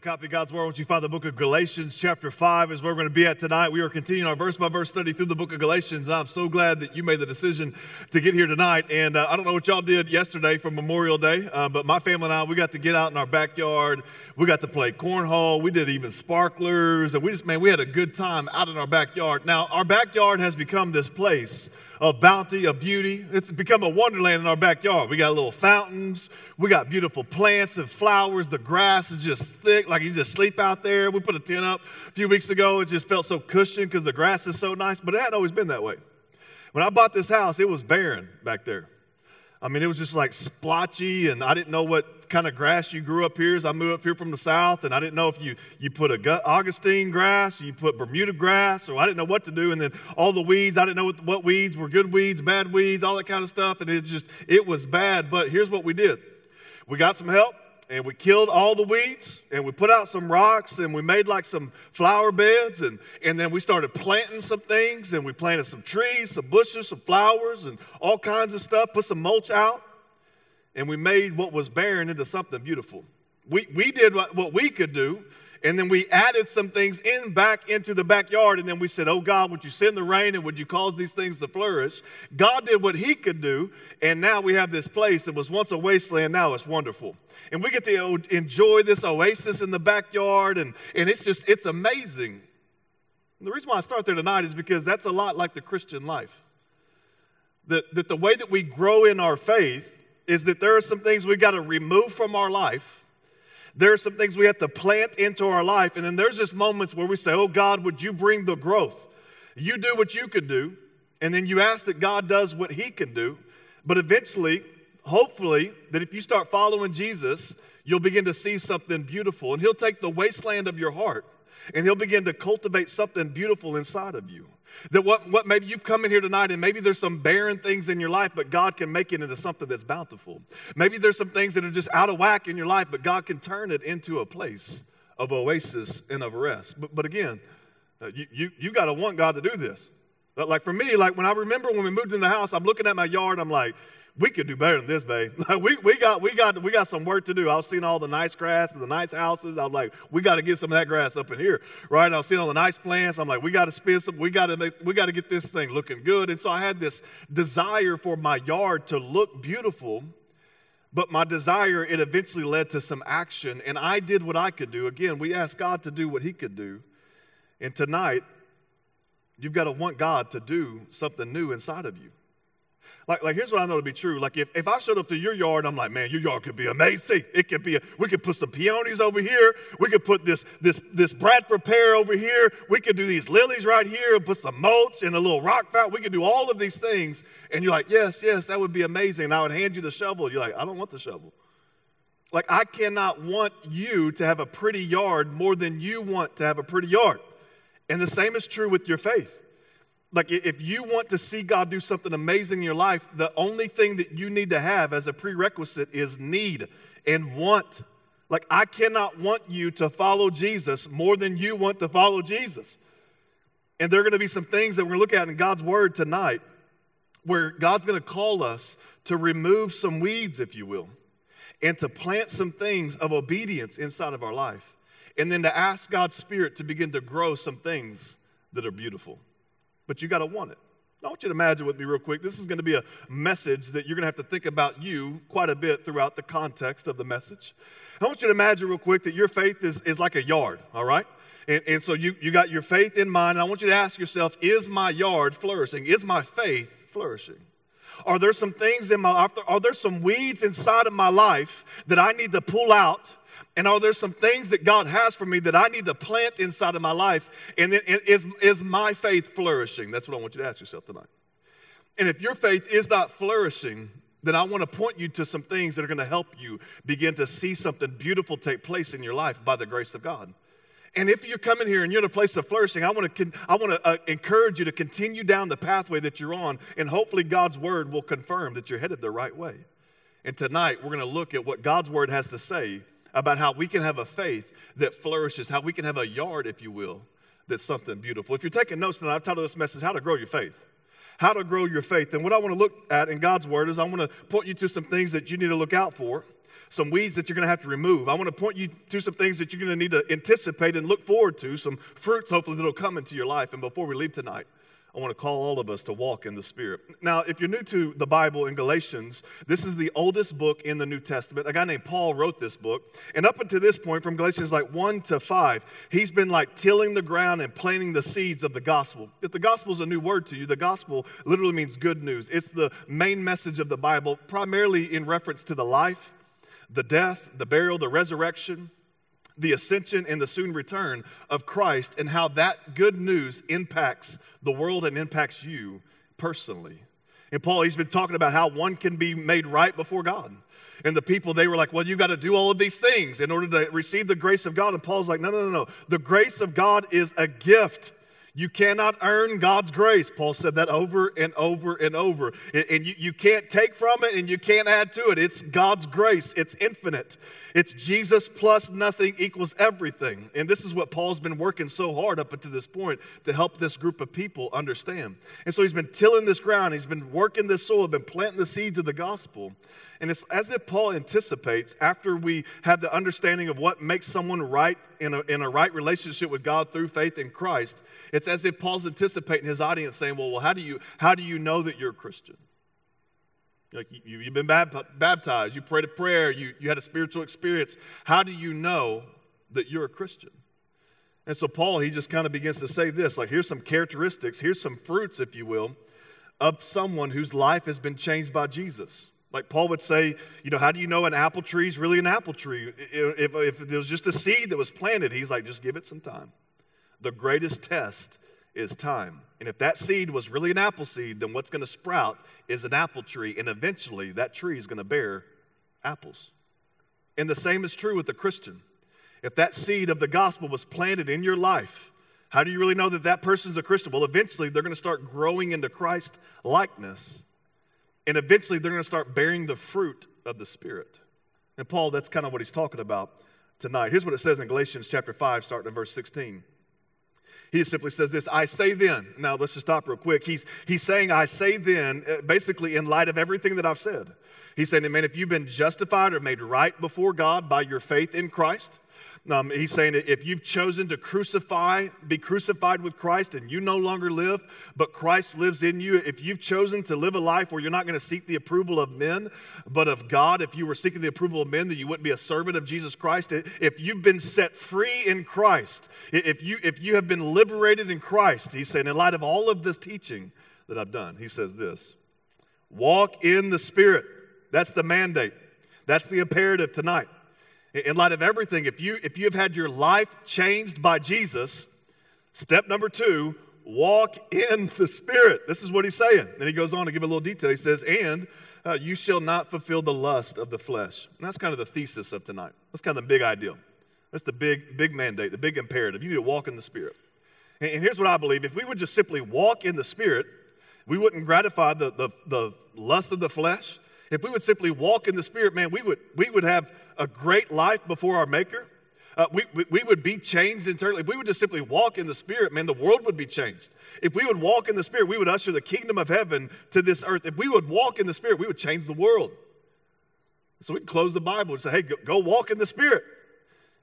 A copy of God's Word, won't you find the book of Galatians, chapter 5, is where we're going to be at tonight. We are continuing our verse by verse study through the book of Galatians. I'm so glad that you made the decision to get here tonight. And uh, I don't know what y'all did yesterday for Memorial Day, uh, but my family and I, we got to get out in our backyard. We got to play cornhole. We did even sparklers. And we just, man, we had a good time out in our backyard. Now, our backyard has become this place of bounty, of beauty. It's become a wonderland in our backyard. We got little fountains. We got beautiful plants and flowers. The grass is just thick, like you just sleep out there. We put a tent up a few weeks ago. It just felt so cushioned because the grass is so nice, but it hadn't always been that way. When I bought this house, it was barren back there. I mean, it was just like splotchy, and I didn't know what kind of grass you grew up here. As I moved up here from the south, and I didn't know if you you put a Augustine grass, you put Bermuda grass, or I didn't know what to do. And then all the weeds, I didn't know what, what weeds were good weeds, bad weeds, all that kind of stuff. And it just it was bad. But here's what we did: we got some help and we killed all the weeds and we put out some rocks and we made like some flower beds and, and then we started planting some things and we planted some trees, some bushes, some flowers and all kinds of stuff, put some mulch out and we made what was barren into something beautiful. We, we did what, what we could do and then we added some things in back into the backyard. And then we said, Oh God, would you send the rain and would you cause these things to flourish? God did what he could do. And now we have this place that was once a wasteland. Now it's wonderful. And we get to enjoy this oasis in the backyard. And, and it's just, it's amazing. And the reason why I start there tonight is because that's a lot like the Christian life. That, that the way that we grow in our faith is that there are some things we got to remove from our life there are some things we have to plant into our life. And then there's just moments where we say, Oh God, would you bring the growth? You do what you can do. And then you ask that God does what he can do. But eventually, hopefully, that if you start following Jesus, you'll begin to see something beautiful. And he'll take the wasteland of your heart and he'll begin to cultivate something beautiful inside of you. That what, what maybe you've come in here tonight and maybe there's some barren things in your life, but God can make it into something that's bountiful. Maybe there's some things that are just out of whack in your life, but God can turn it into a place of oasis and of rest. But, but again, uh, you, you, you got to want God to do this. But like for me, like when I remember when we moved in the house, I'm looking at my yard, I'm like, we could do better than this, babe. Like we, we got we got we got some work to do. I was seeing all the nice grass and the nice houses. I was like, we got to get some of that grass up in here, right? I was seeing all the nice plants. I'm like, we got to spend some. We got to. We got to get this thing looking good. And so I had this desire for my yard to look beautiful, but my desire it eventually led to some action, and I did what I could do. Again, we asked God to do what He could do, and tonight, you've got to want God to do something new inside of you. Like, like here's what I know to be true. Like if, if I showed up to your yard, I'm like, man, your yard could be amazing. It could be, a, we could put some peonies over here. We could put this, this, this Bradford pear over here. We could do these lilies right here and put some mulch and a little rock fountain. We could do all of these things. And you're like, yes, yes, that would be amazing. And I would hand you the shovel. You're like, I don't want the shovel. Like I cannot want you to have a pretty yard more than you want to have a pretty yard. And the same is true with your faith. Like, if you want to see God do something amazing in your life, the only thing that you need to have as a prerequisite is need and want. Like, I cannot want you to follow Jesus more than you want to follow Jesus. And there are going to be some things that we're going to look at in God's Word tonight where God's going to call us to remove some weeds, if you will, and to plant some things of obedience inside of our life. And then to ask God's Spirit to begin to grow some things that are beautiful but you got to want it. I want you to imagine with me real quick. This is going to be a message that you're going to have to think about you quite a bit throughout the context of the message. I want you to imagine real quick that your faith is, is like a yard, all right? And, and so you, you got your faith in mind, and I want you to ask yourself, is my yard flourishing? Is my faith flourishing? Are there some things in my life? are there some weeds inside of my life that I need to pull out and are there some things that God has for me that I need to plant inside of my life? And then is, is my faith flourishing? That's what I want you to ask yourself tonight. And if your faith is not flourishing, then I want to point you to some things that are going to help you begin to see something beautiful take place in your life by the grace of God. And if you're coming here and you're in a place of flourishing, I want to, I want to uh, encourage you to continue down the pathway that you're on, and hopefully God's word will confirm that you're headed the right way. And tonight, we're going to look at what God's word has to say about how we can have a faith that flourishes, how we can have a yard, if you will, that's something beautiful. If you're taking notes tonight, I've titled this message, How to Grow Your Faith. How to Grow Your Faith. And what I want to look at in God's word is I want to point you to some things that you need to look out for some weeds that you're going to have to remove. I want to point you to some things that you're going to need to anticipate and look forward to, some fruits hopefully that'll come into your life. And before we leave tonight, I want to call all of us to walk in the Spirit. Now, if you're new to the Bible in Galatians, this is the oldest book in the New Testament. A guy named Paul wrote this book. And up until this point, from Galatians like 1 to 5, he's been like tilling the ground and planting the seeds of the gospel. If the gospel is a new word to you, the gospel literally means good news. It's the main message of the Bible, primarily in reference to the life, the death, the burial, the resurrection, the ascension, and the soon return of Christ, and how that good news impacts the world and impacts you personally. And Paul, he's been talking about how one can be made right before God. And the people, they were like, well, you got to do all of these things in order to receive the grace of God. And Paul's like, no, no, no, no. The grace of God is a gift. You cannot earn God's grace. Paul said that over and over and over. And you, you can't take from it and you can't add to it. It's God's grace, it's infinite. It's Jesus plus nothing equals everything. And this is what Paul's been working so hard up until this point to help this group of people understand. And so he's been tilling this ground, he's been working this soil, been planting the seeds of the gospel. And it's as if Paul anticipates after we have the understanding of what makes someone right in a, in a right relationship with God through faith in Christ, it's as if Paul's anticipating his audience saying, Well, well how, do you, how do you know that you're a Christian? Like you, you've been baptized, you prayed a prayer, you, you had a spiritual experience. How do you know that you're a Christian? And so Paul, he just kind of begins to say this like, here's some characteristics, here's some fruits, if you will, of someone whose life has been changed by Jesus. Like Paul would say, you know, how do you know an apple tree is really an apple tree? If, if there was just a seed that was planted, he's like, just give it some time. The greatest test is time. And if that seed was really an apple seed, then what's going to sprout is an apple tree. And eventually that tree is going to bear apples. And the same is true with the Christian. If that seed of the gospel was planted in your life, how do you really know that that person's a Christian? Well, eventually they're going to start growing into Christ likeness. And eventually they're going to start bearing the fruit of the Spirit. And Paul, that's kind of what he's talking about tonight. Here's what it says in Galatians chapter 5, starting in verse 16. He simply says this I say then. Now let's just stop real quick. He's, he's saying, I say then, uh, basically in light of everything that I've said. He's saying, man, if you've been justified or made right before God by your faith in Christ, um, he's saying that if you've chosen to crucify, be crucified with Christ, and you no longer live, but Christ lives in you, if you've chosen to live a life where you're not going to seek the approval of men, but of God, if you were seeking the approval of men, then you wouldn't be a servant of Jesus Christ. If you've been set free in Christ, if you, if you have been liberated in Christ, he's saying, in light of all of this teaching that I've done, he says this walk in the Spirit. That's the mandate, that's the imperative tonight in light of everything, if you if you have had your life changed by Jesus, step number two, walk in the Spirit. This is what he's saying. And he goes on to give a little detail. He says, and uh, you shall not fulfill the lust of the flesh. And that's kind of the thesis of tonight. That's kind of the big idea. That's the big, big mandate, the big imperative. You need to walk in the Spirit. And, and here's what I believe if we would just simply walk in the Spirit, we wouldn't gratify the, the, the lust of the flesh. If we would simply walk in the Spirit, man, we would, we would have a great life before our Maker. Uh, we, we, we, would be changed internally. If we would just simply walk in the Spirit, man, the world would be changed. If we would walk in the Spirit, we would usher the kingdom of heaven to this earth. If we would walk in the Spirit, we would change the world. So we can close the Bible and say, hey, go, go walk in the Spirit.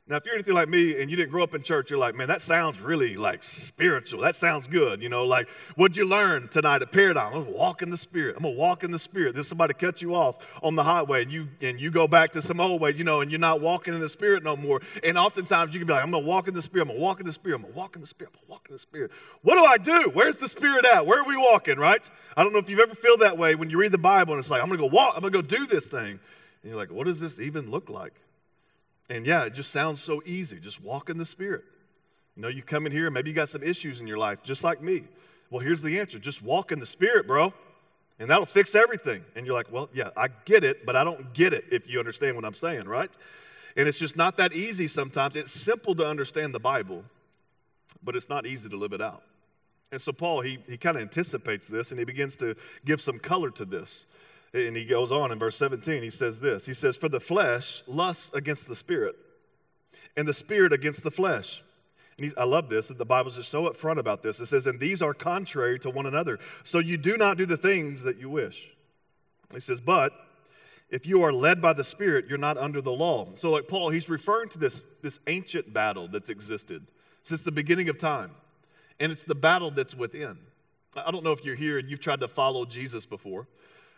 Now, if you're anything like me and you didn't grow up in church, you're like, man, that sounds really like spiritual. That sounds good. You know, like, what'd you learn tonight at Paradigm? I'm gonna walk in the spirit. I'm gonna walk in the spirit. There's somebody cut you off on the highway and you and you go back to some old way, you know, and you're not walking in the spirit no more. And oftentimes you can be like, I'm gonna walk in the spirit, I'm gonna walk in the spirit, I'm gonna walk in the spirit, I'm gonna walk in the spirit. What do I do? Where's the spirit at? Where are we walking, right? I don't know if you've ever feel that way when you read the Bible and it's like, I'm gonna go walk, I'm gonna go do this thing. And you're like, what does this even look like? And yeah, it just sounds so easy. Just walk in the Spirit. You know, you come in here, maybe you got some issues in your life, just like me. Well, here's the answer just walk in the Spirit, bro. And that'll fix everything. And you're like, well, yeah, I get it, but I don't get it if you understand what I'm saying, right? And it's just not that easy sometimes. It's simple to understand the Bible, but it's not easy to live it out. And so Paul, he, he kind of anticipates this and he begins to give some color to this. And he goes on in verse 17, he says this He says, For the flesh lusts against the spirit, and the spirit against the flesh. And I love this that the Bible's just so upfront about this. It says, And these are contrary to one another. So you do not do the things that you wish. He says, But if you are led by the Spirit, you're not under the law. So, like Paul, he's referring to this, this ancient battle that's existed since the beginning of time and it's the battle that's within. I don't know if you're here and you've tried to follow Jesus before,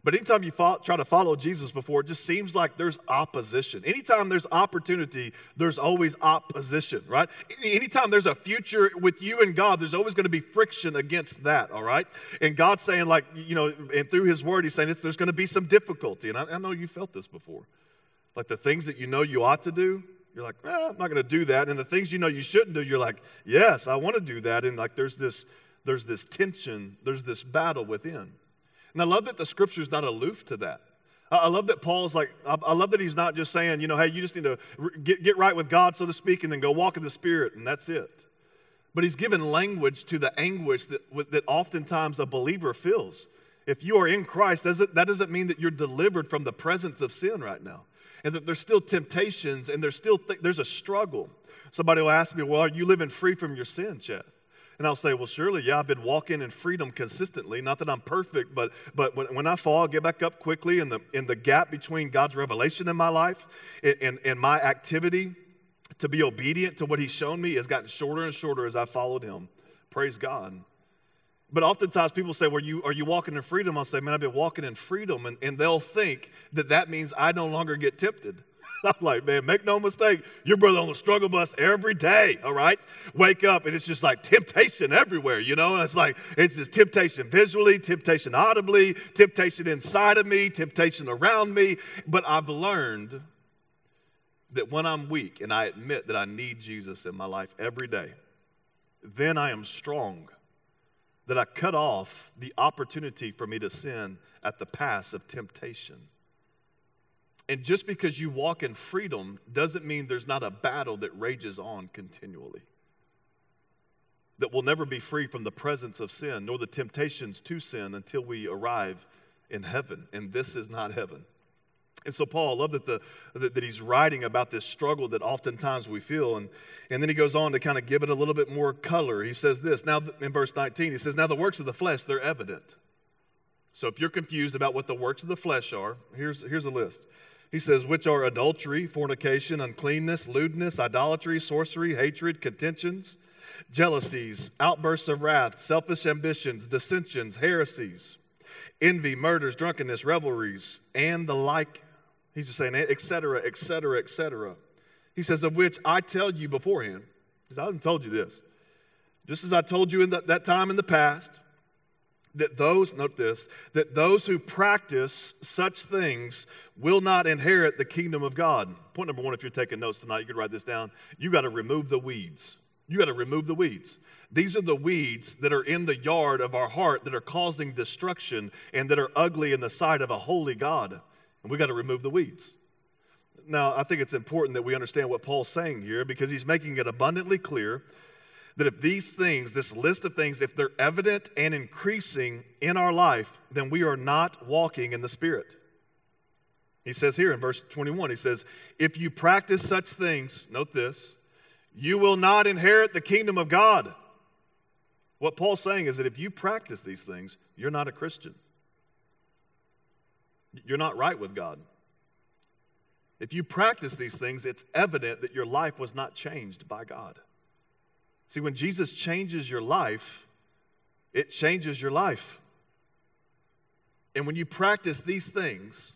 but anytime you try to follow Jesus before, it just seems like there's opposition. Anytime there's opportunity, there's always opposition, right? Anytime there's a future with you and God, there's always going to be friction against that, all right? And God's saying, like, you know, and through His Word, He's saying there's going to be some difficulty. And I, I know you felt this before. Like the things that you know you ought to do, you're like, eh, I'm not going to do that. And the things you know you shouldn't do, you're like, yes, I want to do that. And like there's this, there's this tension, there's this battle within. And I love that the scripture's not aloof to that. I love that Paul's like, I love that he's not just saying, you know, hey, you just need to get, get right with God, so to speak, and then go walk in the Spirit, and that's it. But he's given language to the anguish that, that oftentimes a believer feels. If you are in Christ, that doesn't mean that you're delivered from the presence of sin right now and that there's still temptations and there's still th- there's a struggle. Somebody will ask me, "Well, are you living free from your sin, Chad?" And I'll say, well, surely, yeah, I've been walking in freedom consistently. Not that I'm perfect, but, but when, when I fall, I get back up quickly. And the, in the gap between God's revelation in my life and, and, and my activity to be obedient to what He's shown me has gotten shorter and shorter as I followed Him. Praise God. But oftentimes people say, well, you, are you walking in freedom? I'll say, man, I've been walking in freedom. And, and they'll think that that means I no longer get tempted. I'm like, man, make no mistake. Your brother on the struggle bus every day, all right? Wake up and it's just like temptation everywhere, you know? And it's like, it's just temptation visually, temptation audibly, temptation inside of me, temptation around me. But I've learned that when I'm weak and I admit that I need Jesus in my life every day, then I am strong that I cut off the opportunity for me to sin at the pass of temptation. And just because you walk in freedom doesn't mean there's not a battle that rages on continually. That we'll never be free from the presence of sin, nor the temptations to sin until we arrive in heaven. And this is not heaven. And so, Paul, I love that, the, that, that, he's writing about this struggle that oftentimes we feel. And, and then he goes on to kind of give it a little bit more color. He says this, now in verse 19, he says, Now the works of the flesh, they're evident. So if you're confused about what the works of the flesh are, here's, here's a list. He says, Which are adultery, fornication, uncleanness, lewdness, idolatry, sorcery, hatred, contentions, jealousies, outbursts of wrath, selfish ambitions, dissensions, heresies, envy, murders, drunkenness, revelries, and the like He's just saying, etc., etc., etc. He says, of which I tell you beforehand. He I haven't told you this. Just as I told you in that, that time in the past, that those, note this, that those who practice such things will not inherit the kingdom of God. Point number one, if you're taking notes tonight, you could write this down. You got to remove the weeds. You got to remove the weeds. These are the weeds that are in the yard of our heart that are causing destruction and that are ugly in the sight of a holy God. And we got to remove the weeds. Now, I think it's important that we understand what Paul's saying here because he's making it abundantly clear that if these things, this list of things, if they're evident and increasing in our life, then we are not walking in the Spirit. He says here in verse 21, he says, If you practice such things, note this, you will not inherit the kingdom of God. What Paul's saying is that if you practice these things, you're not a Christian. You're not right with God. If you practice these things, it's evident that your life was not changed by God. See, when Jesus changes your life, it changes your life. And when you practice these things,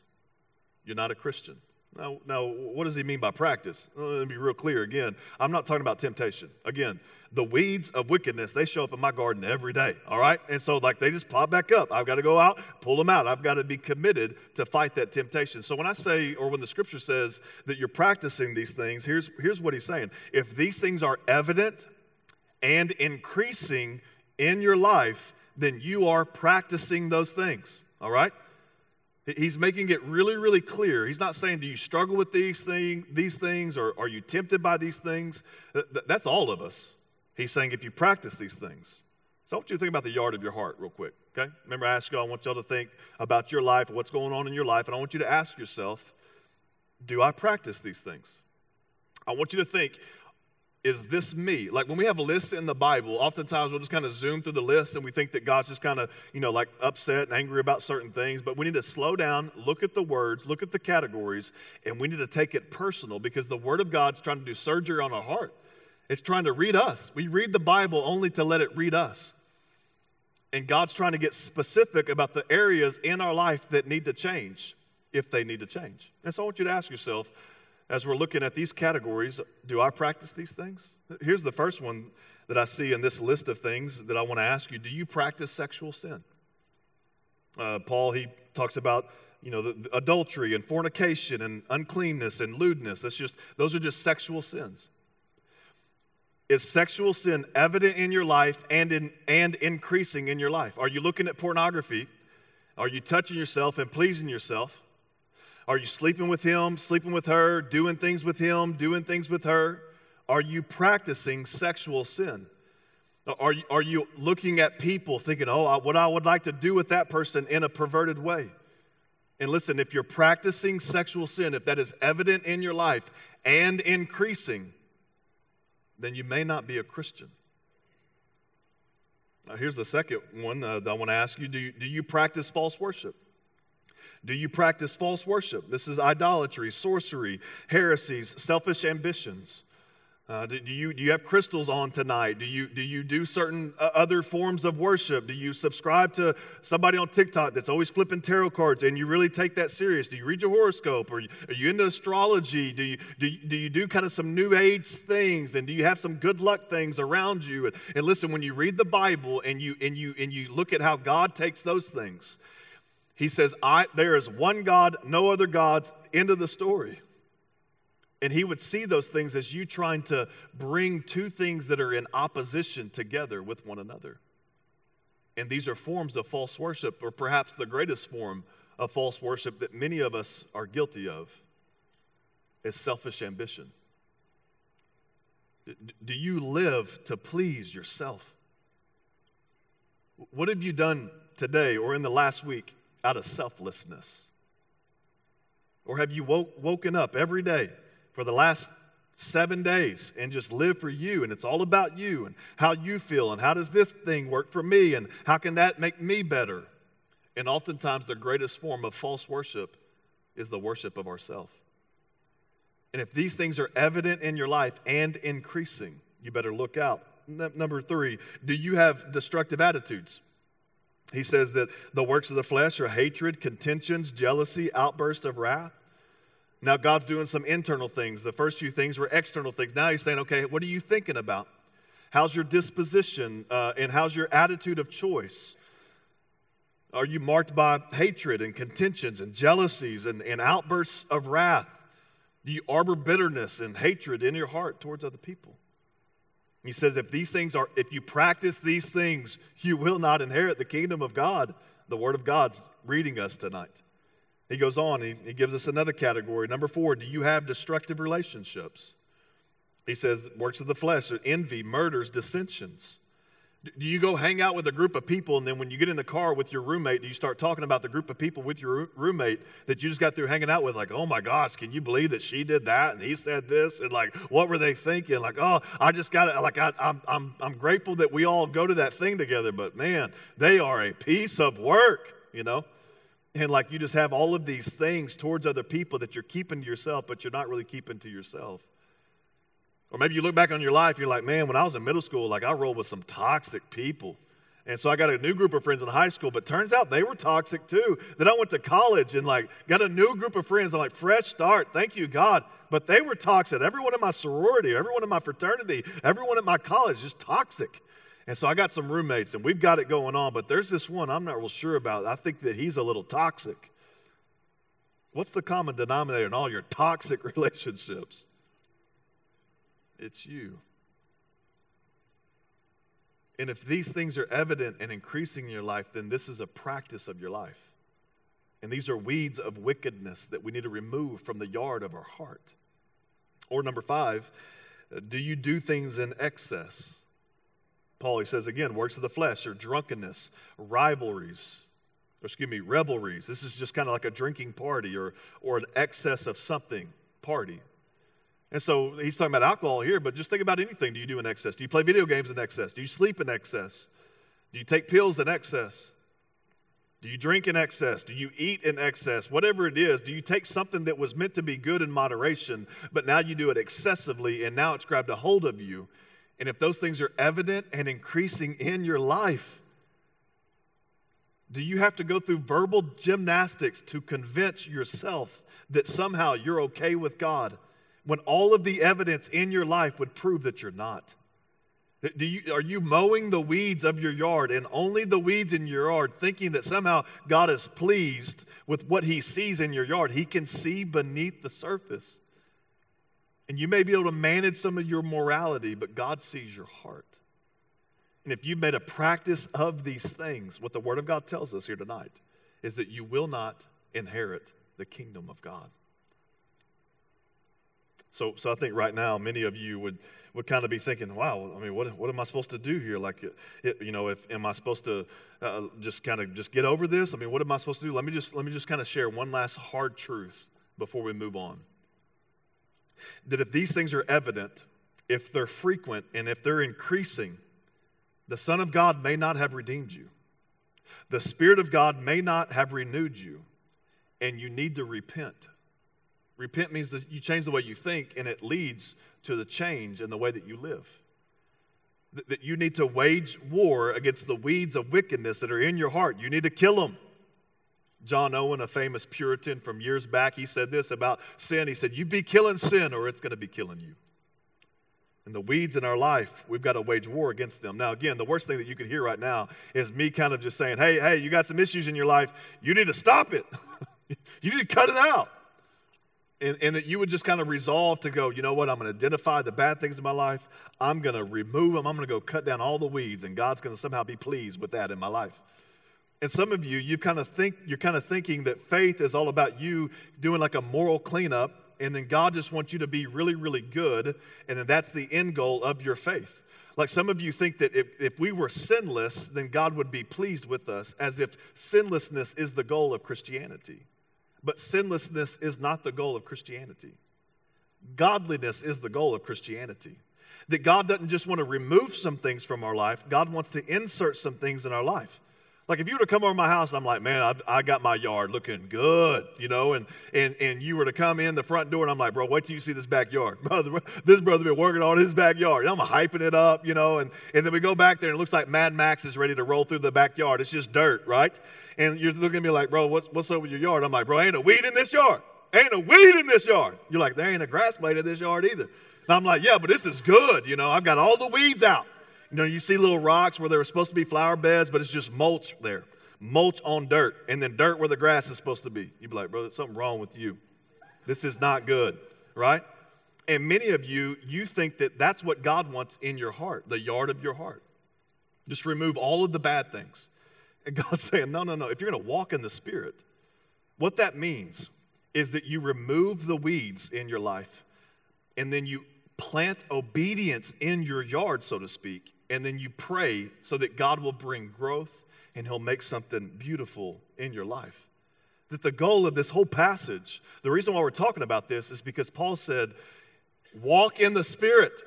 you're not a Christian. Now, now, what does he mean by practice? Let me be real clear again. I'm not talking about temptation. Again, the weeds of wickedness, they show up in my garden every day, all right? And so, like, they just pop back up. I've got to go out, pull them out. I've got to be committed to fight that temptation. So, when I say, or when the scripture says that you're practicing these things, here's, here's what he's saying. If these things are evident and increasing in your life, then you are practicing those things, all right? He's making it really, really clear. He's not saying, Do you struggle with these, thing, these things or are you tempted by these things? That's all of us. He's saying, If you practice these things. So I want you to think about the yard of your heart, real quick. Okay? Remember, I asked you, I want y'all to think about your life, what's going on in your life, and I want you to ask yourself, Do I practice these things? I want you to think, is this me? Like when we have lists in the Bible, oftentimes we'll just kind of zoom through the list and we think that God's just kind of, you know, like upset and angry about certain things. But we need to slow down, look at the words, look at the categories, and we need to take it personal because the Word of God's trying to do surgery on our heart. It's trying to read us. We read the Bible only to let it read us. And God's trying to get specific about the areas in our life that need to change if they need to change. And so I want you to ask yourself, as we're looking at these categories, do I practice these things? Here's the first one that I see in this list of things that I want to ask you. Do you practice sexual sin? Uh, Paul, he talks about you know the, the adultery and fornication and uncleanness and lewdness. That's just those are just sexual sins. Is sexual sin evident in your life and in and increasing in your life? Are you looking at pornography? Are you touching yourself and pleasing yourself are you sleeping with him, sleeping with her, doing things with him, doing things with her? Are you practicing sexual sin? Are you, are you looking at people thinking, oh, what I would like to do with that person in a perverted way? And listen, if you're practicing sexual sin, if that is evident in your life and increasing, then you may not be a Christian. Now, here's the second one uh, that I want to ask you do, you do you practice false worship? Do you practice false worship? This is idolatry, sorcery, heresies, selfish ambitions. Uh, do, do, you, do you have crystals on tonight? Do you, do you do certain uh, other forms of worship? Do you subscribe to somebody on TikTok that's always flipping tarot cards and you really take that serious? Do you read your horoscope? Or are you into astrology? Do you, do, do you do kind of some new age things? And do you have some good luck things around you? And, and listen, when you read the Bible and you, and, you, and you look at how God takes those things, he says, I, There is one God, no other gods, end of the story. And he would see those things as you trying to bring two things that are in opposition together with one another. And these are forms of false worship, or perhaps the greatest form of false worship that many of us are guilty of is selfish ambition. Do you live to please yourself? What have you done today or in the last week out of selflessness? Or have you woke, woken up every day for the last seven days and just live for you and it's all about you and how you feel and how does this thing work for me and how can that make me better? And oftentimes, the greatest form of false worship is the worship of ourself. And if these things are evident in your life and increasing, you better look out. Number three, do you have destructive attitudes? He says that the works of the flesh are hatred, contentions, jealousy, outbursts of wrath. Now, God's doing some internal things. The first few things were external things. Now He's saying, okay, what are you thinking about? How's your disposition uh, and how's your attitude of choice? Are you marked by hatred and contentions and jealousies and, and outbursts of wrath? Do you harbor bitterness and hatred in your heart towards other people? He says, if these things are, if you practice these things, you will not inherit the kingdom of God. The word of God's reading us tonight. He goes on, he, he gives us another category. Number four, do you have destructive relationships? He says, works of the flesh, envy, murders, dissensions. Do you go hang out with a group of people, and then when you get in the car with your roommate, do you start talking about the group of people with your roommate that you just got through hanging out with? Like, oh my gosh, can you believe that she did that and he said this? And like, what were they thinking? Like, oh, I just got it. Like, I, I'm, I'm, I'm grateful that we all go to that thing together, but man, they are a piece of work, you know? And like, you just have all of these things towards other people that you're keeping to yourself, but you're not really keeping to yourself. Or maybe you look back on your life, you're like, man, when I was in middle school, like I rolled with some toxic people. And so I got a new group of friends in high school, but turns out they were toxic too. Then I went to college and like got a new group of friends. I'm like, fresh start. Thank you, God. But they were toxic. Everyone in my sorority, everyone in my fraternity, everyone at my college, just toxic. And so I got some roommates and we've got it going on, but there's this one I'm not real sure about. I think that he's a little toxic. What's the common denominator in all your toxic relationships? It's you. And if these things are evident and increasing in your life, then this is a practice of your life. And these are weeds of wickedness that we need to remove from the yard of our heart. Or number five, do you do things in excess? Paul, he says again, works of the flesh or drunkenness, rivalries, or excuse me, revelries. This is just kind of like a drinking party or, or an excess of something party. And so he's talking about alcohol here, but just think about anything do you do in excess? Do you play video games in excess? Do you sleep in excess? Do you take pills in excess? Do you drink in excess? Do you eat in excess? Whatever it is, do you take something that was meant to be good in moderation, but now you do it excessively and now it's grabbed a hold of you? And if those things are evident and increasing in your life, do you have to go through verbal gymnastics to convince yourself that somehow you're okay with God when all of the evidence in your life would prove that you're not? Do you, are you mowing the weeds of your yard and only the weeds in your yard, thinking that somehow God is pleased with what He sees in your yard? He can see beneath the surface. And you may be able to manage some of your morality, but God sees your heart. And if you've made a practice of these things, what the Word of God tells us here tonight is that you will not inherit the kingdom of God. So, so I think right now many of you would, would kind of be thinking, wow, I mean, what, what am I supposed to do here? Like, it, you know, if, am I supposed to uh, just kind of just get over this? I mean, what am I supposed to do? Let me just, let me just kind of share one last hard truth before we move on. That if these things are evident, if they're frequent, and if they're increasing, the Son of God may not have redeemed you. The Spirit of God may not have renewed you, and you need to repent. Repent means that you change the way you think, and it leads to the change in the way that you live. That you need to wage war against the weeds of wickedness that are in your heart. You need to kill them. John Owen, a famous Puritan from years back, he said this about sin. He said, You be killing sin, or it's going to be killing you. And the weeds in our life, we've got to wage war against them. Now, again, the worst thing that you could hear right now is me kind of just saying, Hey, hey, you got some issues in your life. You need to stop it. you need to cut it out and, and that you would just kind of resolve to go, you know what, I'm going to identify the bad things in my life. I'm going to remove them. I'm going to go cut down all the weeds, and God's going to somehow be pleased with that in my life. And some of you, you kind of think you're kind of thinking that faith is all about you doing like a moral cleanup, and then God just wants you to be really, really good, and then that's the end goal of your faith. Like some of you think that if, if we were sinless, then God would be pleased with us, as if sinlessness is the goal of Christianity. But sinlessness is not the goal of Christianity. Godliness is the goal of Christianity. That God doesn't just want to remove some things from our life, God wants to insert some things in our life. Like if you were to come over my house and I'm like, man, I, I, got my yard looking good, you know, and, and, and you were to come in the front door and I'm like, bro, wait till you see this backyard. Brother, this brother been working on his backyard. I'm hyping it up, you know, and, and then we go back there and it looks like Mad Max is ready to roll through the backyard. It's just dirt, right? And you're looking at me like, bro, what's, what's up with your yard? I'm like, bro, ain't a weed in this yard. Ain't a weed in this yard. You're like, there ain't a grass blade in this yard either. And I'm like, yeah, but this is good, you know, I've got all the weeds out. You know, you see little rocks where there were supposed to be flower beds, but it's just mulch there mulch on dirt, and then dirt where the grass is supposed to be. You'd be like, brother, something wrong with you. This is not good, right? And many of you, you think that that's what God wants in your heart, the yard of your heart. Just remove all of the bad things. And God's saying, no, no, no. If you're going to walk in the Spirit, what that means is that you remove the weeds in your life and then you plant obedience in your yard, so to speak, and then you pray so that God will bring growth and He'll make something beautiful in your life. That the goal of this whole passage, the reason why we're talking about this is because Paul said, walk in the Spirit.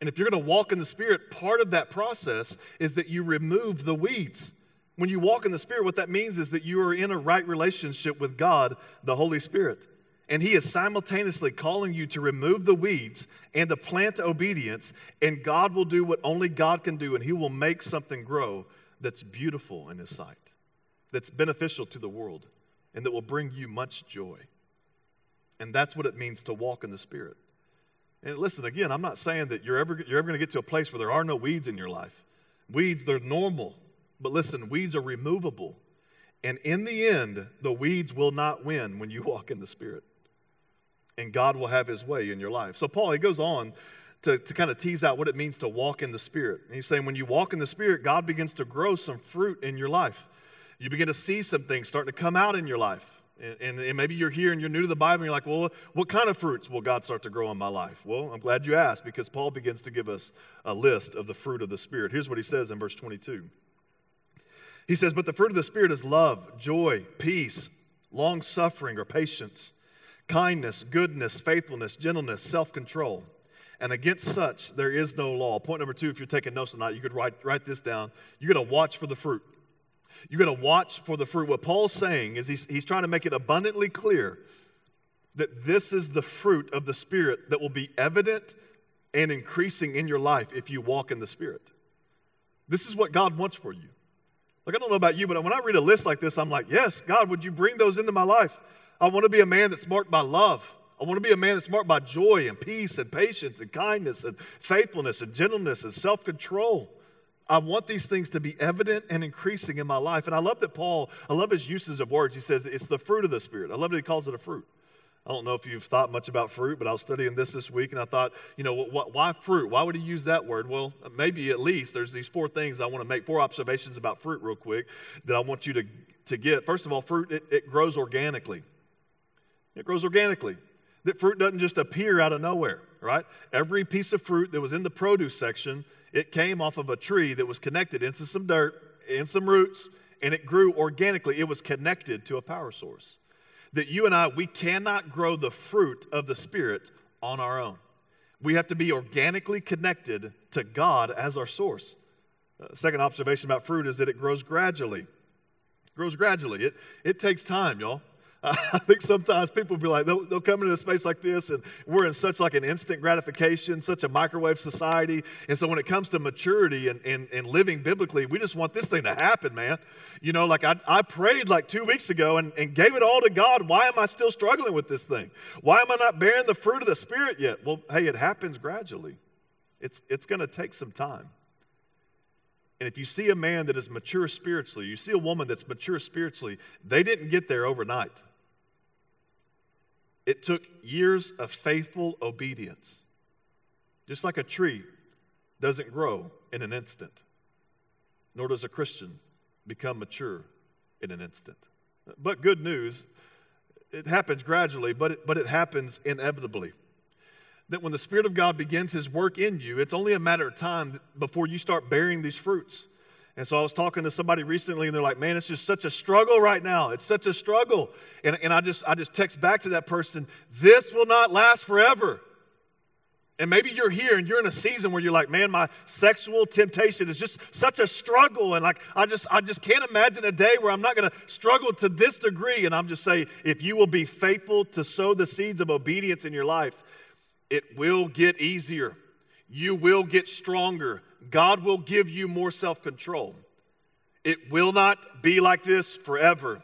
And if you're going to walk in the Spirit, part of that process is that you remove the weeds. When you walk in the Spirit, what that means is that you are in a right relationship with God, the Holy Spirit. And He is simultaneously calling you to remove the weeds and to plant obedience, and God will do what only God can do, and He will make something grow that's beautiful in His sight, that's beneficial to the world, and that will bring you much joy. And that's what it means to walk in the Spirit. And listen, again, I'm not saying that you're ever, you're ever going to get to a place where there are no weeds in your life. Weeds, they're normal. But listen, weeds are removable. And in the end, the weeds will not win when you walk in the Spirit. And God will have His way in your life. So, Paul, he goes on to, to kind of tease out what it means to walk in the Spirit. And he's saying when you walk in the Spirit, God begins to grow some fruit in your life. You begin to see some things starting to come out in your life. And, and, and, maybe you're here and you're new to the Bible and you're like, well, what kind of fruits will God start to grow in my life? Well, I'm glad you asked because Paul begins to give us a list of the fruit of the Spirit. Here's what he says in verse 22. He says, But the fruit of the Spirit is love, joy, peace, long suffering or patience, kindness, goodness, faithfulness, gentleness, self control. And against such there is no law. Point number two, if you're taking notes tonight, you could write, write this down. You're going to watch for the fruit. You're going to watch for the fruit. What Paul's saying is he's, he's trying to make it abundantly clear that this is the fruit of the Spirit that will be evident and increasing in your life if you walk in the Spirit. This is what God wants for you. Like, I don't know about you, but when I read a list like this, I'm like, yes, God, would you bring those into my life? I want to be a man that's marked by love. I want to be a man that's marked by joy and peace and patience and kindness and faithfulness and gentleness and self control. I want these things to be evident and increasing in my life. And I love that Paul, I love his uses of words. He says it's the fruit of the Spirit. I love that he calls it a fruit. I don't know if you've thought much about fruit, but I was studying this this week and I thought, you know, what, why fruit? Why would he use that word? Well, maybe at least there's these four things I want to make, four observations about fruit, real quick, that I want you to, to get. First of all, fruit, it, it grows organically. It grows organically. That fruit doesn't just appear out of nowhere, right? Every piece of fruit that was in the produce section it came off of a tree that was connected into some dirt, in some roots, and it grew organically. It was connected to a power source. That you and I, we cannot grow the fruit of the Spirit on our own. We have to be organically connected to God as our source. Uh, second observation about fruit is that it grows gradually. It grows gradually. It, it takes time, y'all. I think sometimes people will be like, they'll, they'll, come into a space like this, and we're in such like an instant gratification, such a microwave society. And so when it comes to maturity and, and, and living biblically, we just want this thing to happen, man. You know, like I, I prayed like two weeks ago and, and gave it all to God. Why am I still struggling with this thing? Why am I not bearing the fruit of the Spirit yet? Well, hey, it happens gradually. It's, it's going to take some time. And if you see a man that is mature spiritually, you see a woman that's mature spiritually, they didn't get there overnight. It took years of faithful obedience. Just like a tree doesn't grow in an instant, nor does a Christian become mature in an instant. But good news, it happens gradually, but it, but it happens inevitably. That when the Spirit of God begins His work in you, it's only a matter of time before you start bearing these fruits. And so I was talking to somebody recently, and they're like, "Man, it's just such a struggle right now. It's such a struggle." And, and I just I just text back to that person, "This will not last forever." And maybe you're here and you're in a season where you're like, "Man, my sexual temptation is just such a struggle, and like I just I just can't imagine a day where I'm not going to struggle to this degree." And I'm just saying, if you will be faithful to sow the seeds of obedience in your life, it will get easier. You will get stronger God will give you more self control. It will not be like this forever.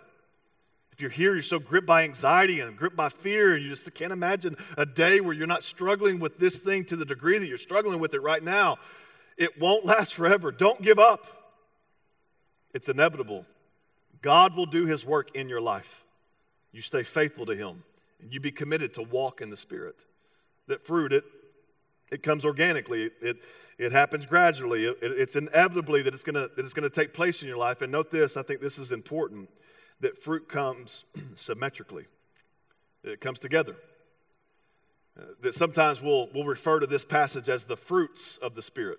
If you're here, you're so gripped by anxiety and gripped by fear, and you just can't imagine a day where you're not struggling with this thing to the degree that you're struggling with it right now. It won't last forever. Don't give up. It's inevitable. God will do his work in your life. You stay faithful to him, and you be committed to walk in the Spirit. That fruit, it, it comes organically. It, it, happens gradually. It, it's inevitably that it's going that it's gonna take place in your life. And note this, I think this is important, that fruit comes symmetrically. It comes together. Uh, that sometimes we'll, we'll refer to this passage as the fruits of the Spirit.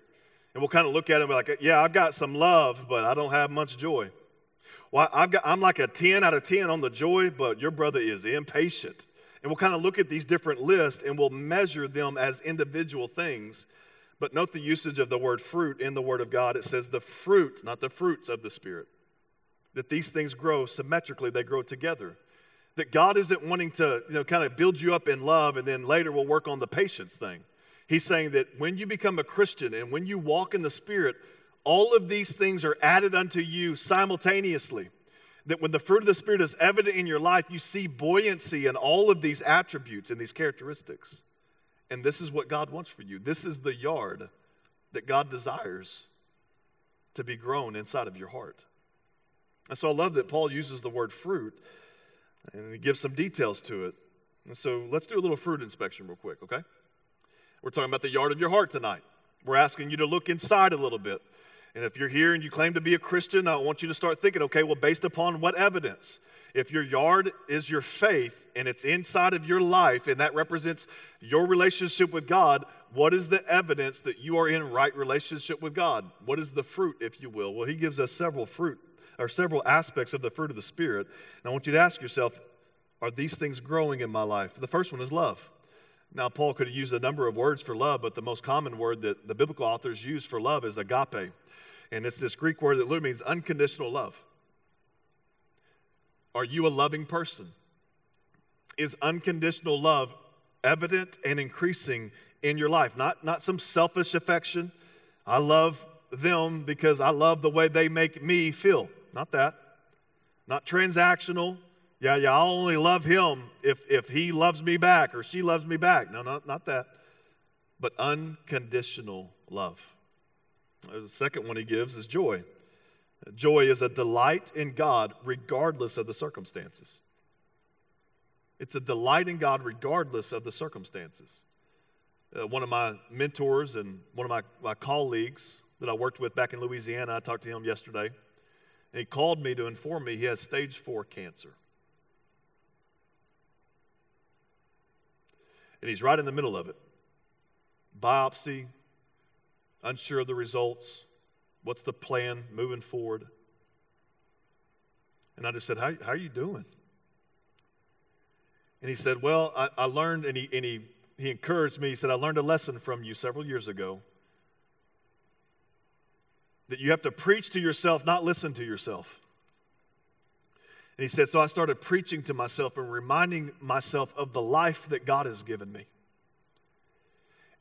And we'll kind of look at it and be like, yeah, I've got some love, but I don't have much joy. Well, I've got, I'm like a 10 out of 10 on the joy, but your brother is impatient. And we'll kind of look at these different lists and we'll measure them as individual things. But note the usage of the word fruit in the Word of God. It says the fruit, not the fruits of the Spirit. That these things grow symmetrically, they grow together. That God isn't wanting to, you know, kind of build you up in love and then later we'll work on the patience thing. He's saying that when you become a Christian and when you walk in the Spirit, all of these things are added unto you simultaneously that when the fruit of the Spirit is evident in your life, you see buoyancy in all of these attributes and these characteristics. And this is what God wants for you. This is the yard that God desires to be grown inside of your heart. And so I love that Paul uses the word fruit and he gives some details to it. And so let's do a little fruit inspection real quick, okay? We're talking about the yard of your heart tonight. We're asking you to look inside a little bit And if you're here and you claim to be a Christian, I want you to start thinking okay, well, based upon what evidence? If your yard is your faith and it's inside of your life and that represents your relationship with God, what is the evidence that you are in right relationship with God? What is the fruit, if you will? Well, he gives us several fruit or several aspects of the fruit of the Spirit. And I want you to ask yourself, are these things growing in my life? The first one is love. Now, Paul could have used a number of words for love, but the most common word that the biblical authors use for love is agape. And it's this Greek word that literally means unconditional love. Are you a loving person? Is unconditional love evident and increasing in your life? Not, not some selfish affection. I love them because I love the way they make me feel. Not that. Not transactional. Yeah, yeah, I'll only love him if, if he loves me back or she loves me back. No, not, not that. But unconditional love. The second one he gives is joy. Joy is a delight in God regardless of the circumstances. It's a delight in God regardless of the circumstances. Uh, one of my mentors and one of my, my colleagues that I worked with back in Louisiana, I talked to him yesterday, and he called me to inform me he has stage four cancer. And he's right in the middle of it. Biopsy, unsure of the results. What's the plan moving forward? And I just said, How, how are you doing? And he said, Well, I, I learned, and, he, and he, he encouraged me. He said, I learned a lesson from you several years ago that you have to preach to yourself, not listen to yourself. And he said, So I started preaching to myself and reminding myself of the life that God has given me.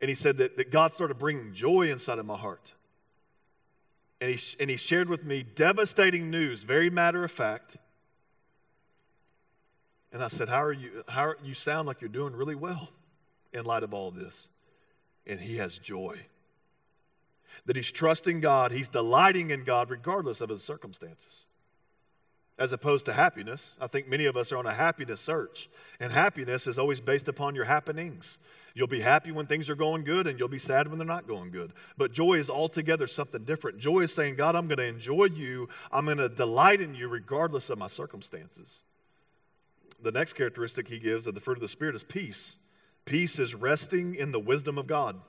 And he said that, that God started bringing joy inside of my heart. And he, and he shared with me devastating news, very matter of fact. And I said, How are you? How are, you sound like you're doing really well in light of all this. And he has joy. That he's trusting God, he's delighting in God regardless of his circumstances as opposed to happiness. I think many of us are on a happiness search, and happiness is always based upon your happenings. You'll be happy when things are going good, and you'll be sad when they're not going good. But joy is altogether something different. Joy is saying, God, I'm going to enjoy you, I'm going to delight in you regardless of my circumstances. The next characteristic he gives of the fruit of the Spirit is peace. Peace is resting in the wisdom of God.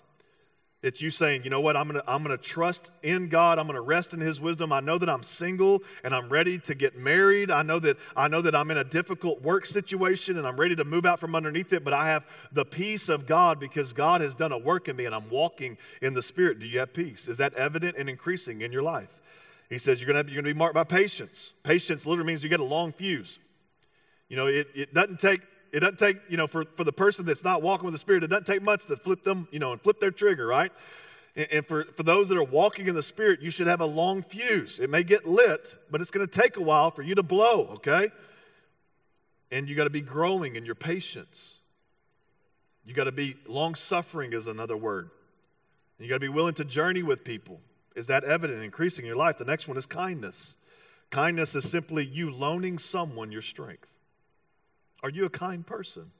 It's you saying, you know what, I'm gonna, I'm gonna trust in God, I'm gonna rest in His wisdom. I know that I'm single and I'm ready to get married. I know that I know that I'm in a difficult work situation and I'm ready to move out from underneath it, but I have the peace of God because God has done a work in me and I'm walking in the Spirit. Do you have peace? Is that evident and increasing in your life? He says you're gonna, you're gonna be marked by patience. Patience literally means you get a long fuse. You know, it, it doesn't take it doesn't take, you know, for, for the person that's not walking with the Spirit, it doesn't take much to flip them, you know, and flip their trigger, right? And, and for, for those that are walking in the Spirit, you should have a long fuse. It may get lit, but it's going to take a while for you to blow, okay? And you got to be growing in your patience. You got to be long suffering, is another word. And you got to be willing to journey with people. Is that evident, increasing in your life? The next one is kindness. Kindness is simply you loaning someone your strength. Are you a kind person?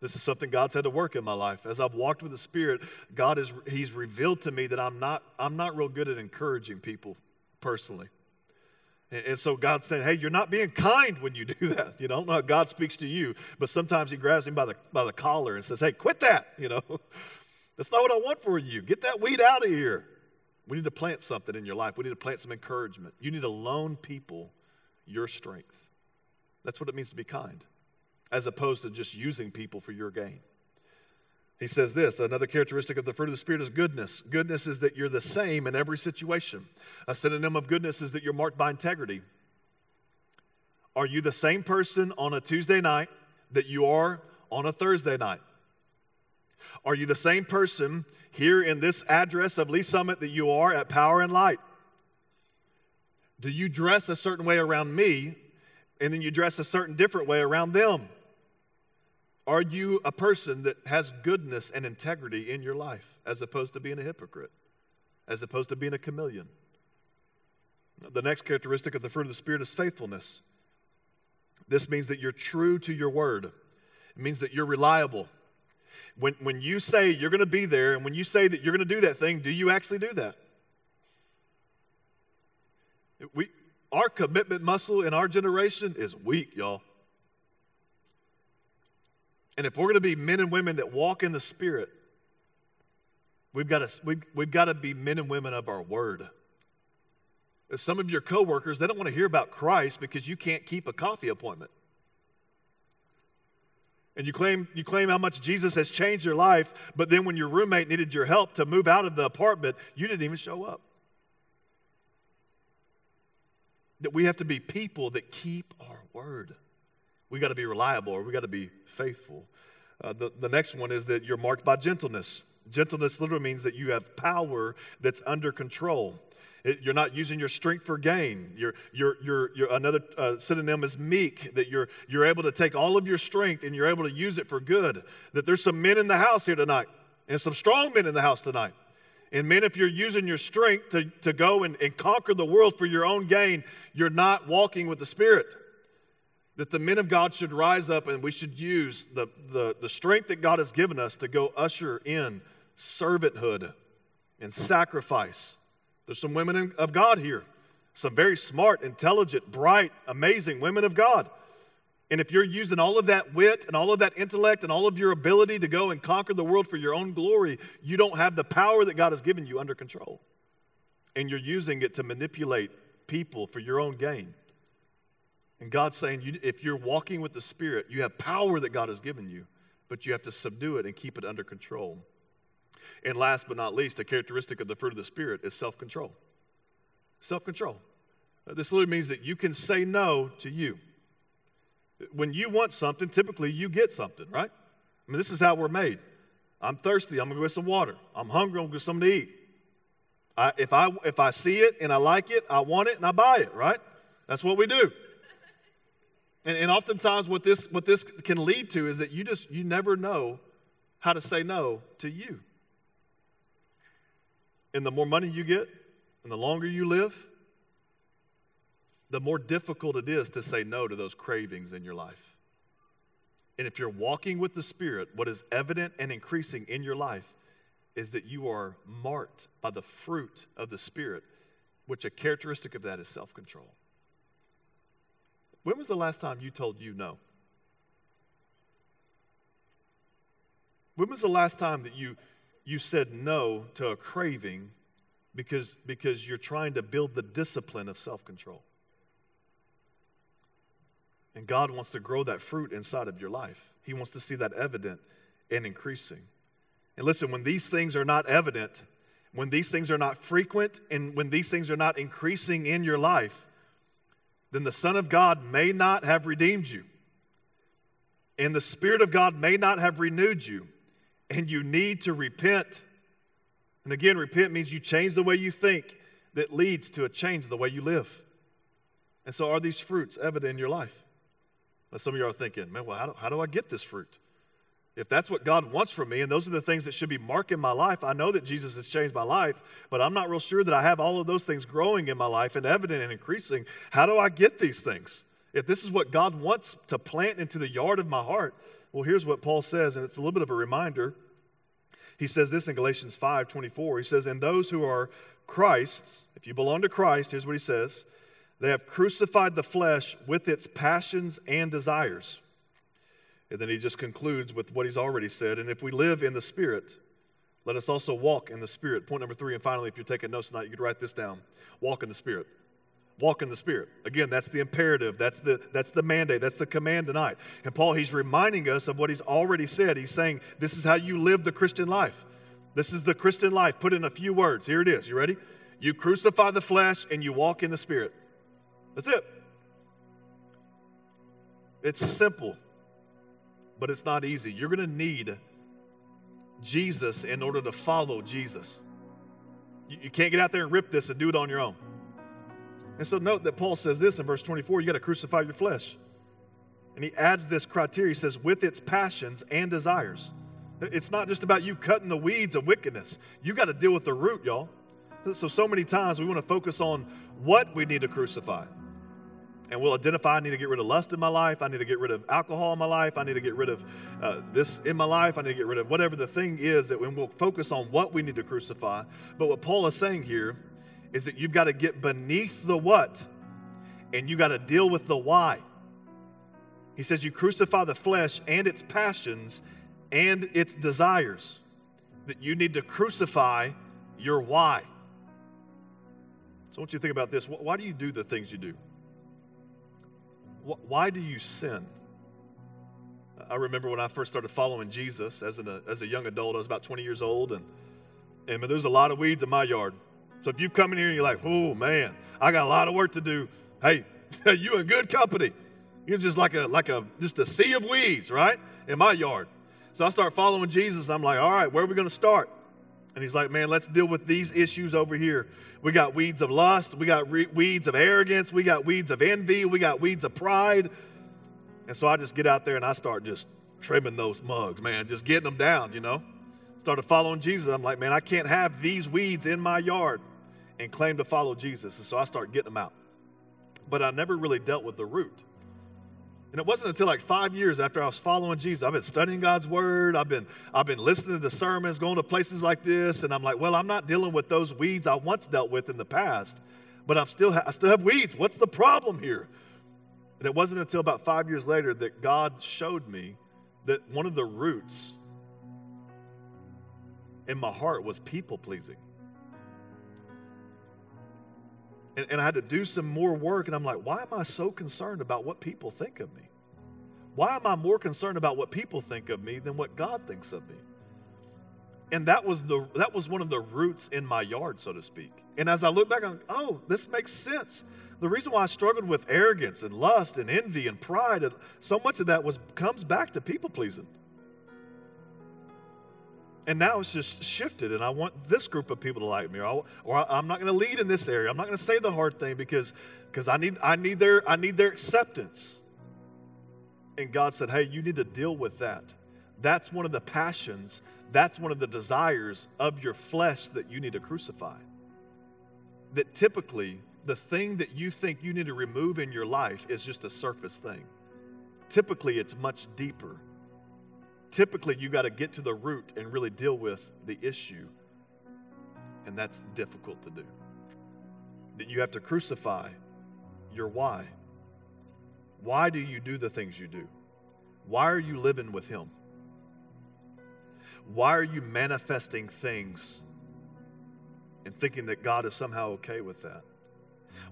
This is something God's had to work in my life. As I've walked with the Spirit, God is He's revealed to me that I'm not I'm not real good at encouraging people personally. And, and so God's saying, Hey, you're not being kind when you do that. You know, I don't know how God speaks to you, but sometimes He grabs him by the by the collar and says, Hey, quit that. You know, that's not what I want for you. Get that weed out of here. We need to plant something in your life. We need to plant some encouragement. You need to loan people your strength. That's what it means to be kind, as opposed to just using people for your gain. He says this another characteristic of the fruit of the Spirit is goodness. Goodness is that you're the same in every situation. A synonym of goodness is that you're marked by integrity. Are you the same person on a Tuesday night that you are on a Thursday night? Are you the same person here in this address of Lee's Summit that you are at Power and Light? Do you dress a certain way around me and then you dress a certain different way around them? Are you a person that has goodness and integrity in your life as opposed to being a hypocrite, as opposed to being a chameleon? The next characteristic of the fruit of the Spirit is faithfulness. This means that you're true to your word, it means that you're reliable. When, when you say you're going to be there and when you say that you're going to do that thing, do you actually do that? We, our commitment muscle in our generation is weak, y'all. And if we're going to be men and women that walk in the Spirit, we've got to, we, we've got to be men and women of our word. Some of your coworkers, they don't want to hear about Christ because you can't keep a coffee appointment. And you claim, you claim how much Jesus has changed your life, but then when your roommate needed your help to move out of the apartment, you didn't even show up. That we have to be people that keep our word. We got to be reliable or we got to be faithful. Uh, the, the next one is that you're marked by gentleness. Gentleness literally means that you have power that's under control. It, you're not using your strength for gain. You're, you're, you're, you're another uh, synonym is meek, that you're, you're able to take all of your strength and you're able to use it for good. That there's some men in the house here tonight and some strong men in the house tonight. And men, if you're using your strength to, to go and, and conquer the world for your own gain, you're not walking with the Spirit that the men of God should rise up and we should use the, the, the strength that God has given us to go usher in servanthood and sacrifice. There's some women of God here, some very smart, intelligent, bright, amazing women of God. And if you're using all of that wit and all of that intellect and all of your ability to go and conquer the world for your own glory, you don't have the power that God has given you under control. And you're using it to manipulate people for your own gain. And God's saying, you, if you're walking with the Spirit, you have power that God has given you, but you have to subdue it and keep it under control. And last but not least, a characteristic of the fruit of the Spirit is self control. Self control. This literally means that you can say no to you. When you want something, typically you get something, right? I mean, this is how we're made. I'm thirsty, I'm gonna go get some water. I'm hungry, I'm gonna get something to eat. I, if, I, if I see it and I like it, I want it and I buy it, right? That's what we do. And, and oftentimes what this, what this can lead to is that you just, you never know how to say no to you. And the more money you get and the longer you live, the more difficult it is to say no to those cravings in your life. And if you're walking with the Spirit, what is evident and increasing in your life is that you are marked by the fruit of the Spirit, which a characteristic of that is self control. When was the last time you told you no? When was the last time that you, you said no to a craving because, because you're trying to build the discipline of self control? And God wants to grow that fruit inside of your life. He wants to see that evident and increasing. And listen, when these things are not evident, when these things are not frequent, and when these things are not increasing in your life, then the Son of God may not have redeemed you. And the Spirit of God may not have renewed you. And you need to repent. And again, repent means you change the way you think that leads to a change in the way you live. And so, are these fruits evident in your life? Now, some of you are thinking, man, well, how do, how do I get this fruit? If that's what God wants from me, and those are the things that should be marking my life, I know that Jesus has changed my life, but I'm not real sure that I have all of those things growing in my life and evident and increasing. How do I get these things? If this is what God wants to plant into the yard of my heart, well, here's what Paul says, and it's a little bit of a reminder. He says this in Galatians 5 24. He says, And those who are Christ's, if you belong to Christ, here's what he says they have crucified the flesh with its passions and desires. And then he just concludes with what he's already said. And if we live in the Spirit, let us also walk in the Spirit. Point number three, and finally, if you're taking notes tonight, you could write this down walk in the Spirit. Walk in the Spirit. Again, that's the imperative. That's the, that's the mandate. That's the command tonight. And Paul, he's reminding us of what he's already said. He's saying, This is how you live the Christian life. This is the Christian life. Put in a few words. Here it is. You ready? You crucify the flesh and you walk in the Spirit. That's it. It's simple but it's not easy. You're going to need Jesus in order to follow Jesus. You, you can't get out there and rip this and do it on your own. And so, note that Paul says this in verse 24 you got to crucify your flesh. And he adds this criteria. He says, with its passions and desires. It's not just about you cutting the weeds of wickedness. You got to deal with the root, y'all. So, so many times we want to focus on what we need to crucify and we'll identify I need to get rid of lust in my life. I need to get rid of alcohol in my life. I need to get rid of uh, this in my life. I need to get rid of whatever the thing is that when we'll focus on what we need to crucify. But what Paul is saying here is that you've got to get beneath the what and you got to deal with the why. He says you crucify the flesh and its passions and its desires. That you need to crucify your why. So I want you to think about this. Why do you do the things you do? Why do you sin? I remember when I first started following Jesus as, an, as a young adult, I was about 20 years old, and, and there's a lot of weeds in my yard. So if you've come in here and you're like, oh man, I got a lot of work to do, hey, you in good company. You're just like a like a just a sea of weeds, right? In my yard. So I start following Jesus. I'm like, all right, where are we going to start? And he's like, man, let's deal with these issues over here. We got weeds of lust. We got re- weeds of arrogance. We got weeds of envy. We got weeds of pride. And so I just get out there and I start just trimming those mugs, man, just getting them down, you know. Started following Jesus. I'm like, man, I can't have these weeds in my yard and claim to follow Jesus. And so I start getting them out. But I never really dealt with the root. And it wasn't until like five years after I was following Jesus, I've been studying God's word, I've been, I've been listening to sermons, going to places like this, and I'm like, well, I'm not dealing with those weeds I once dealt with in the past, but I'm still ha- I still have weeds. What's the problem here? And it wasn't until about five years later that God showed me that one of the roots in my heart was people pleasing. And, and I had to do some more work. And I'm like, why am I so concerned about what people think of me? Why am I more concerned about what people think of me than what God thinks of me? And that was the that was one of the roots in my yard, so to speak. And as I look back, I'm, oh, this makes sense. The reason why I struggled with arrogance and lust and envy and pride, and so much of that was comes back to people pleasing. And now it's just shifted, and I want this group of people to like me, or, I, am not going to lead in this area. I'm not going to say the hard thing because because I need I need their I need their acceptance. And God said, "Hey, you need to deal with that. That's one of the passions. That's one of the desires of your flesh that you need to crucify. That typically the thing that you think you need to remove in your life is just a surface thing. Typically, it's much deeper." Typically you got to get to the root and really deal with the issue. And that's difficult to do. That you have to crucify your why. Why do you do the things you do? Why are you living with Him? Why are you manifesting things and thinking that God is somehow okay with that?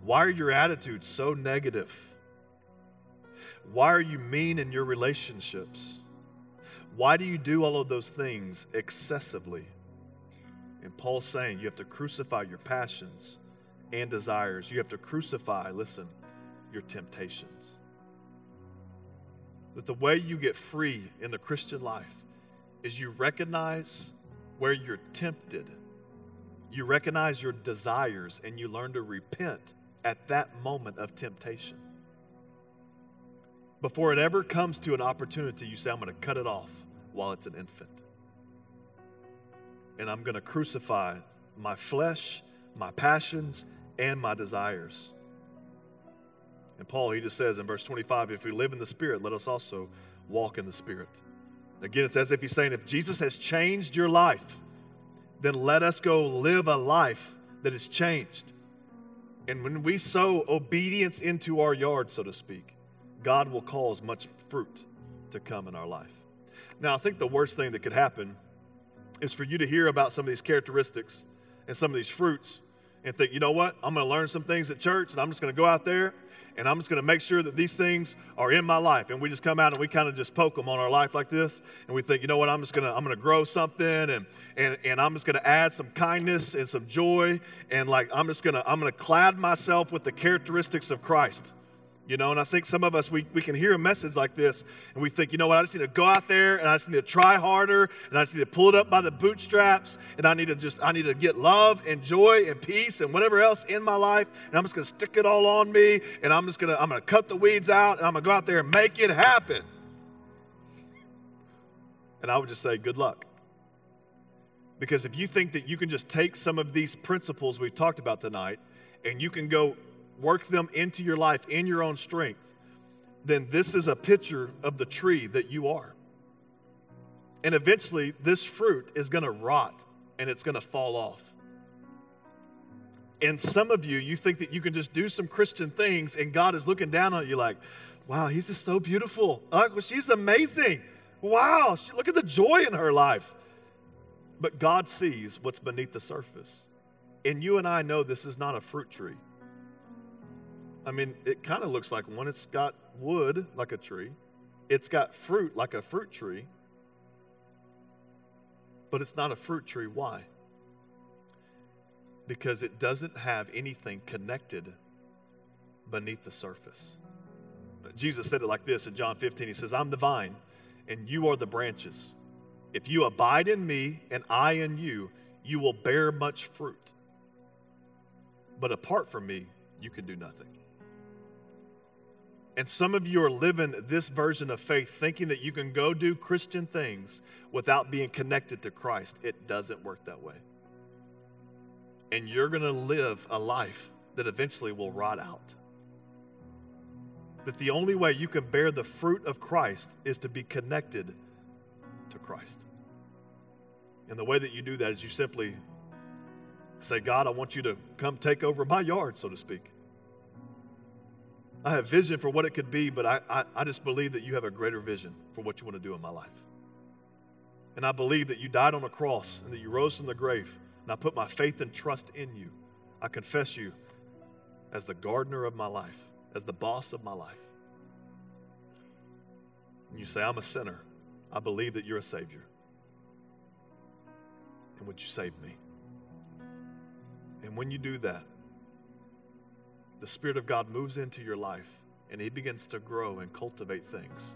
Why are your attitudes so negative? Why are you mean in your relationships? Why do you do all of those things excessively? And Paul's saying you have to crucify your passions and desires. You have to crucify, listen, your temptations. That the way you get free in the Christian life is you recognize where you're tempted, you recognize your desires, and you learn to repent at that moment of temptation. Before it ever comes to an opportunity, you say, I'm going to cut it off while it's an infant. And I'm going to crucify my flesh, my passions, and my desires. And Paul, he just says in verse 25, if we live in the Spirit, let us also walk in the Spirit. Again, it's as if he's saying, if Jesus has changed your life, then let us go live a life that is changed. And when we sow obedience into our yard, so to speak, God will cause much fruit to come in our life. Now, I think the worst thing that could happen is for you to hear about some of these characteristics and some of these fruits and think, you know what, I'm going to learn some things at church and I'm just going to go out there and I'm just going to make sure that these things are in my life. And we just come out and we kind of just poke them on our life like this. And we think, you know what, I'm just going to, I'm going to grow something and, and, and I'm just going to add some kindness and some joy. And like, I'm just going to, I'm going to clad myself with the characteristics of Christ. You know, and I think some of us, we, we can hear a message like this and we think, you know what, I just need to go out there and I just need to try harder and I just need to pull it up by the bootstraps and I need to just, I need to get love and joy and peace and whatever else in my life and I'm just going to stick it all on me and I'm just going to, I'm going to cut the weeds out and I'm going to go out there and make it happen. And I would just say, good luck. Because if you think that you can just take some of these principles we've talked about tonight and you can go work them into your life in your own strength, then this is a picture of the tree that you are. And eventually, this fruit is going to rot and it's going to fall off. And some of you, you think that you can just do some Christian things and God is looking down on you like, wow, he's just so beautiful. Uh, well, she's amazing. Wow, she, look at the joy in her life. But God sees what's beneath the surface. And you and I know this is not a fruit tree. I mean, it kind of looks like one. It's got wood like a tree, it's got fruit like a fruit tree, but it's not a fruit tree. Why? Because it doesn't have anything connected beneath the surface. Jesus said it like this in John 15. He says, I'm the vine, and you are the branches. If you abide in me and I in you, you will bear much fruit. But apart from me, you can do nothing. And some of you are living this version of faith thinking that you can go do Christian things without being connected to Christ. It doesn't work that way. And you're going to live a life that eventually will rot out. That the only way you can bear the fruit of Christ is to be connected to Christ. And the way that you do that is you simply say, God, I want you to come take over my yard, so to speak. I have vision for what it could be, but I, I, I, just believe that you have a greater vision for what you want to do in my life. And I believe that you died on a cross and that you rose from the grave. And I put my faith and trust in you. I confess you as the gardener of my life, as the boss of my life. And you say, I'm a sinner. I believe that you're a Savior. And would you save me? And when you do that, the Spirit of God moves into your life and He begins to grow and cultivate things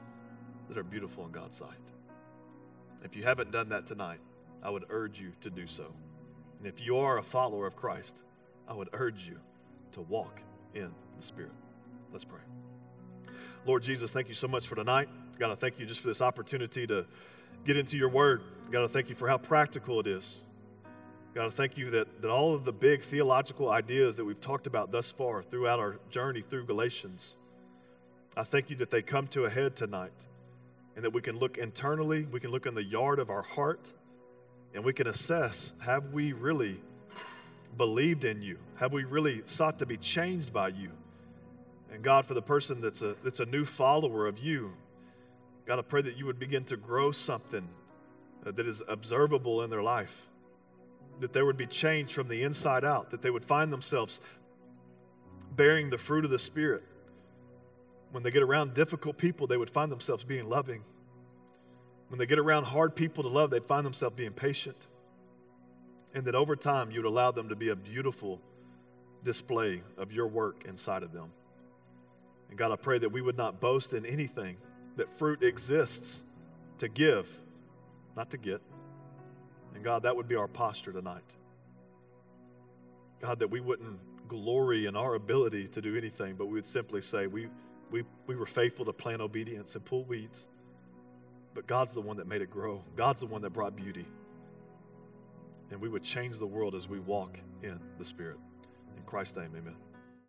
that are beautiful in God's sight. If you haven't done that tonight, I would urge you to do so. And if you are a follower of Christ, I would urge you to walk in the Spirit. Let's pray. Lord Jesus, thank you so much for tonight. God, I thank you just for this opportunity to get into your word. God, I thank you for how practical it is. God, I thank you that, that all of the big theological ideas that we've talked about thus far throughout our journey through Galatians, I thank you that they come to a head tonight and that we can look internally, we can look in the yard of our heart, and we can assess have we really believed in you? Have we really sought to be changed by you? And God, for the person that's a, that's a new follower of you, God, I pray that you would begin to grow something uh, that is observable in their life that there would be change from the inside out, that they would find themselves bearing the fruit of the Spirit. When they get around difficult people, they would find themselves being loving. When they get around hard people to love, they'd find themselves being patient. And that over time, you'd allow them to be a beautiful display of your work inside of them. And God, I pray that we would not boast in anything, that fruit exists to give, not to get. And God, that would be our posture tonight. God, that we wouldn't glory in our ability to do anything, but we would simply say, we, we, we were faithful to plant obedience and pull weeds. But God's the one that made it grow, God's the one that brought beauty. And we would change the world as we walk in the Spirit. In Christ's name, amen.